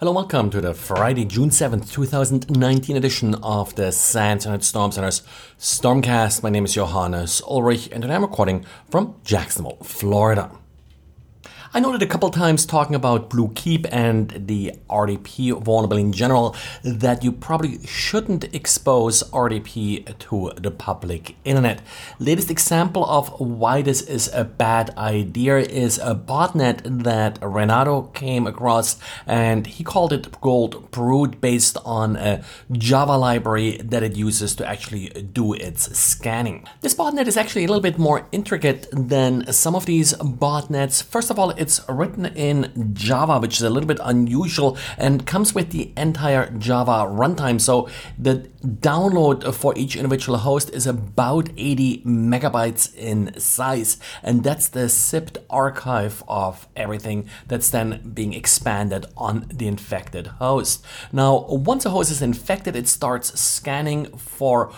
Hello, welcome to the Friday, June 7th, 2019 edition of the SANS Internet Storm Center's Stormcast. My name is Johannes Ulrich and today I'm recording from Jacksonville, Florida. I noted a couple times talking about Blue Keep and the RDP vulnerability in general that you probably shouldn't expose RDP to the public internet. Latest example of why this is a bad idea is a botnet that Renato came across and he called it Gold Brute based on a Java library that it uses to actually do its scanning. This botnet is actually a little bit more intricate than some of these botnets. First of all, it's written in Java, which is a little bit unusual and comes with the entire Java runtime. So the download for each individual host is about 80 megabytes in size. And that's the zipped archive of everything that's then being expanded on the infected host. Now, once a host is infected, it starts scanning for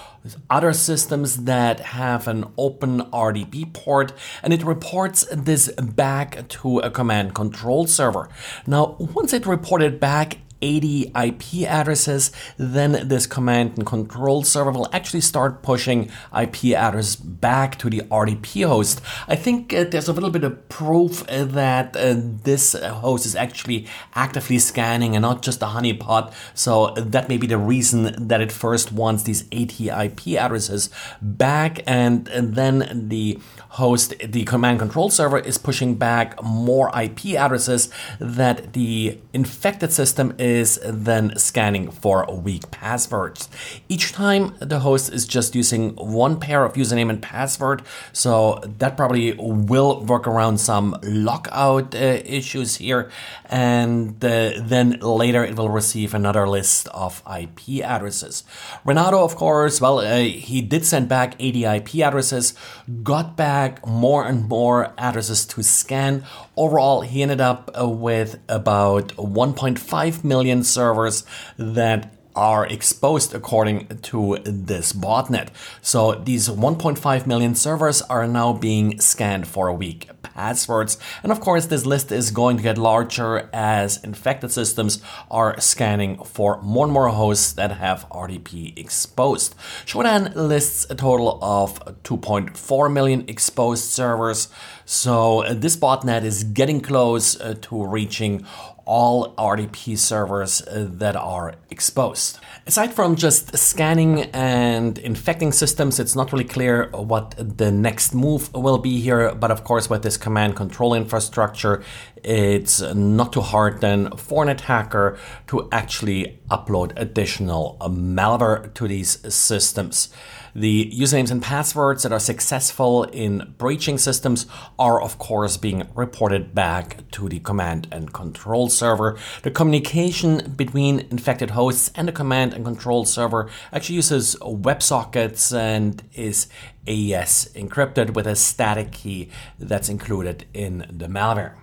other systems that have an open RDP port and it reports this back to a command control server. Now, once it reported back, 80 IP addresses, then this command and control server will actually start pushing IP addresses back to the RDP host. I think uh, there's a little bit of proof uh, that uh, this host is actually actively scanning and not just a honeypot. So that may be the reason that it first wants these 80 IP addresses back and, and then the host, the command control server is pushing back more IP addresses that the infected system is then scanning for weak passwords. Each time the host is just using one pair of username and password, so that probably will work around some lockout uh, issues here, and uh, then later it will receive another list of IP addresses. Renato, of course, well, uh, he did send back 80 IP addresses, got back back more and more addresses to scan. Overall, he ended up uh, with about 1.5 million servers that are exposed according to this botnet. So these 1.5 million servers are now being scanned for weak passwords. And of course, this list is going to get larger as infected systems are scanning for more and more hosts that have RDP exposed. Shodan lists a total of 2.4 million exposed servers. So this botnet is getting close uh, to reaching all RDP servers uh, that are exposed. Aside from just scanning and infecting systems, it's not really clear what the next move will be here. But of course, with this command control infrastructure, it's not too hard then for an attacker to actually upload additional malware to these systems. The usernames and passwords that are successful in breaching systems are, of course, being reported back to the command and control server. The communication between infected hosts and the command and control server actually uses WebSockets and is AES encrypted with a static key that's included in the malware.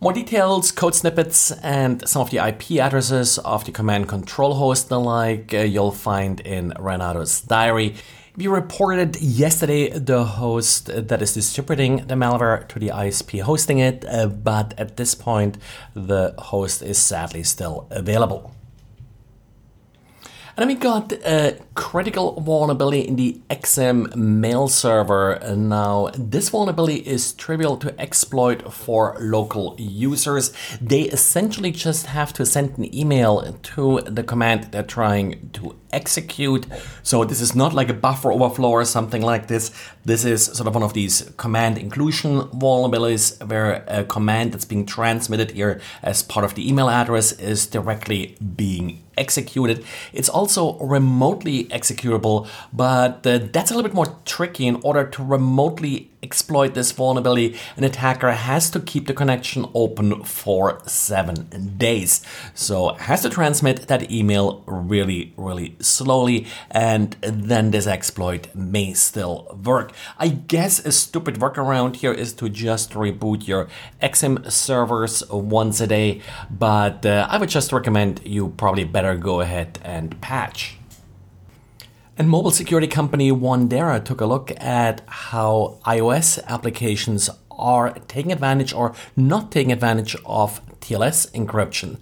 More details, code snippets, and some of the IP addresses of the command control host and the like uh, you'll find in Renato's diary. We reported yesterday the host that is distributing the malware to the ISP hosting it, uh, but at this point, the host is sadly still available. And we got a critical vulnerability in the Exim mail server. Now, this vulnerability is trivial to exploit for local users. They essentially just have to send an email to the command they're trying to execute. So this is not like a buffer overflow or something like this. This is sort of one of these command inclusion vulnerabilities where a command that's being transmitted here as part of the email address is directly being executed. It's also remotely executable, but uh, that's a little bit more tricky in order to remotely exploit this vulnerability, an attacker has to keep the connection open for seven days. So has to transmit that email really, really slowly, and then this exploit may still work. I guess a stupid workaround here is to just reboot your Exim servers once a day, but uh, I would just recommend you probably better go ahead and patch. And mobile security company Wandera took a look at how iOS applications are taking advantage or not taking advantage of TLS encryption.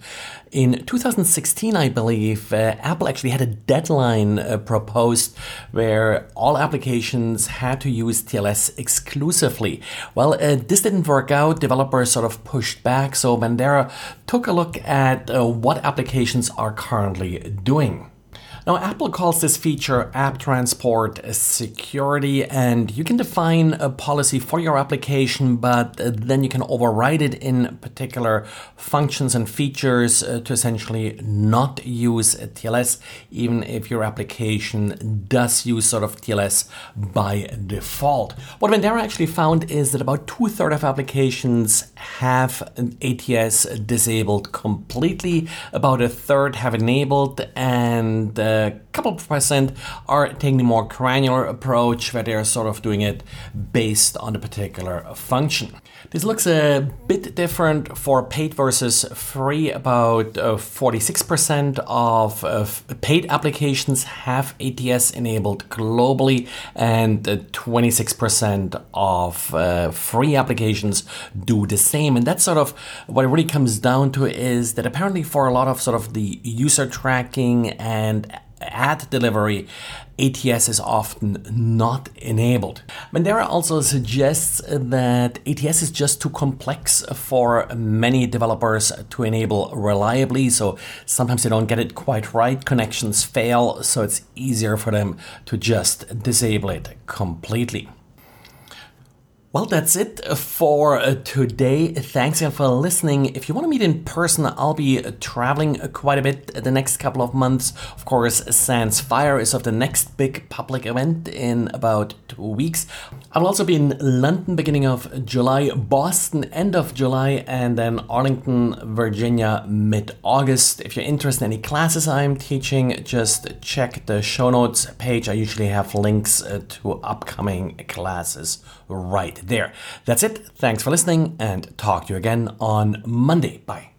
In 2016, I believe, uh, Apple actually had a deadline uh, proposed where all applications had to use TLS exclusively. Well, uh, this didn't work out. Developers sort of pushed back, so Wandera took a look at uh, what applications are currently doing. Now, Apple calls this feature App Transport Security, and you can define a policy for your application, but then you can override it in particular functions and features uh, to essentially not use TLS, even if your application does use sort of TLS by default. What Wandera actually found is that about two thirds of applications have ATS disabled completely, about a third have enabled, and uh, a couple of percent are taking the more granular approach where they're sort of doing it based on the particular function. This looks a bit different for paid versus free. About uh, 46% of uh, paid applications have ATS enabled globally, and uh, 26% of uh, free applications do the same. And that's sort of what it really comes down to is that apparently for a lot of sort of the user tracking and ad delivery, ATS is often not enabled. Wandera also suggests that ATS is just too complex for many developers to enable reliably, so sometimes they don't get it quite right, connections fail, so it's easier for them to just disable it completely. Well, that's it for uh, today. Thanks again for listening. If you want to meet in person, I'll be traveling quite a bit the next couple of months. Of course, Sans Fire is of the next big public event in about two weeks. I will also be in London beginning of July, Boston end of July, and then Arlington, Virginia mid August. If you're interested in any classes I'm teaching, just check the show notes page. I usually have links uh, to upcoming classes right there. That's it. Thanks for listening and talk to you again on Monday. Bye.